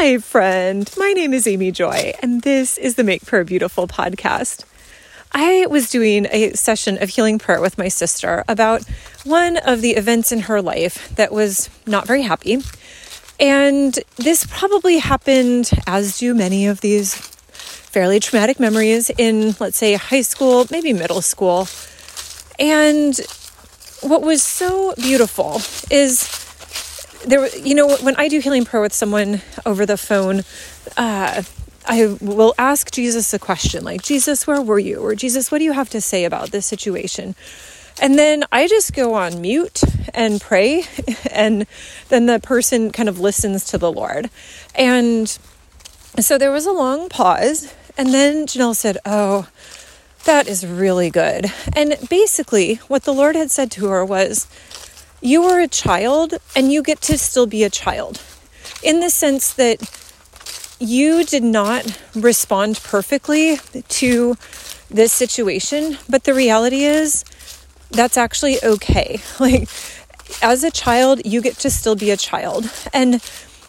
Hi, friend. My name is Amy Joy, and this is the Make Prayer Beautiful podcast. I was doing a session of healing prayer with my sister about one of the events in her life that was not very happy. And this probably happened, as do many of these fairly traumatic memories, in, let's say, high school, maybe middle school. And what was so beautiful is there, you know, when I do healing prayer with someone over the phone, uh, I will ask Jesus a question like, Jesus, where were you? Or Jesus, what do you have to say about this situation? And then I just go on mute and pray, and then the person kind of listens to the Lord. And so there was a long pause, and then Janelle said, Oh, that is really good. And basically, what the Lord had said to her was, you are a child and you get to still be a child in the sense that you did not respond perfectly to this situation, but the reality is that's actually okay. Like, as a child, you get to still be a child and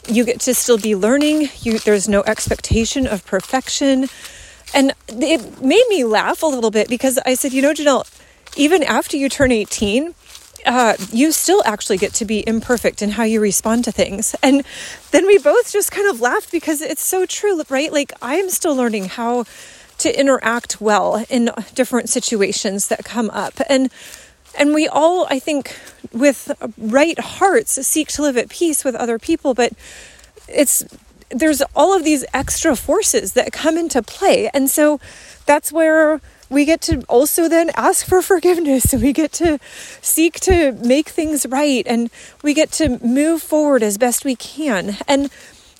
you get to still be learning. You, there's no expectation of perfection. And it made me laugh a little bit because I said, you know, Janelle, even after you turn 18, uh, you still actually get to be imperfect in how you respond to things. And then we both just kind of laughed because it's so true, right? Like, I'm still learning how to interact well in different situations that come up. And and we all, I think, with right hearts, seek to live at peace with other people, but it's there's all of these extra forces that come into play. And so that's where we get to also then ask for forgiveness and we get to seek to make things right and we get to move forward as best we can. And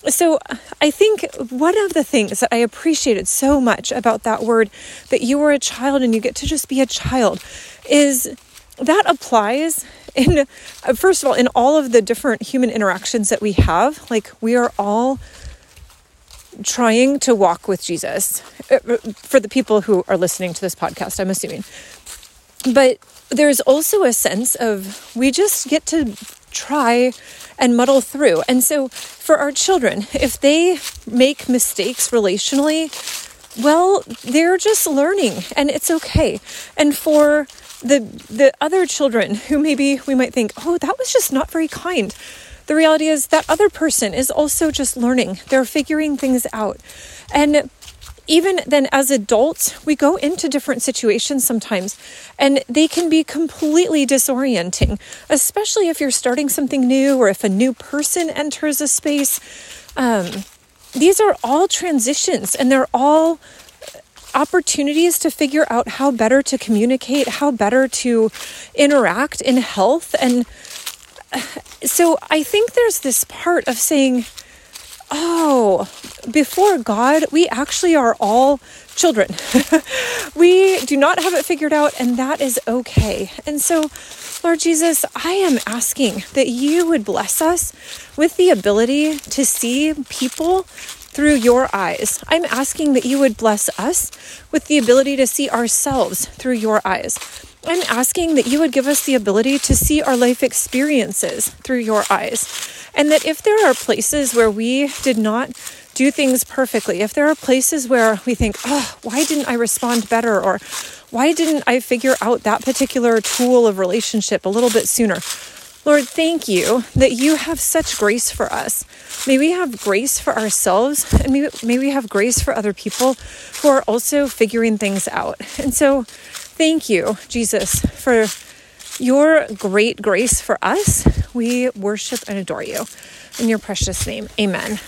so I think one of the things that I appreciated so much about that word that you were a child and you get to just be a child is that applies in uh, first of all in all of the different human interactions that we have like we are all trying to walk with Jesus uh, uh, for the people who are listening to this podcast, I'm assuming. But there's also a sense of we just get to try and muddle through. And so for our children, if they make mistakes relationally, well, they're just learning and it's okay. And for the the other children who maybe we might think, "Oh, that was just not very kind." The reality is that other person is also just learning. They're figuring things out. And even then, as adults, we go into different situations sometimes and they can be completely disorienting, especially if you're starting something new or if a new person enters a space. Um, these are all transitions and they're all opportunities to figure out how better to communicate, how better to interact in health. And so I think there's this part of saying, oh, before God, we actually are all children. we do not have it figured out, and that is okay. And so, Lord Jesus, I am asking that you would bless us with the ability to see people through your eyes. I'm asking that you would bless us with the ability to see ourselves through your eyes. I'm asking that you would give us the ability to see our life experiences through your eyes. And that if there are places where we did not do things perfectly, if there are places where we think, oh, why didn't I respond better? Or why didn't I figure out that particular tool of relationship a little bit sooner? Lord, thank you that you have such grace for us. May we have grace for ourselves and may, may we have grace for other people who are also figuring things out. And so, Thank you, Jesus, for your great grace for us. We worship and adore you. In your precious name, amen.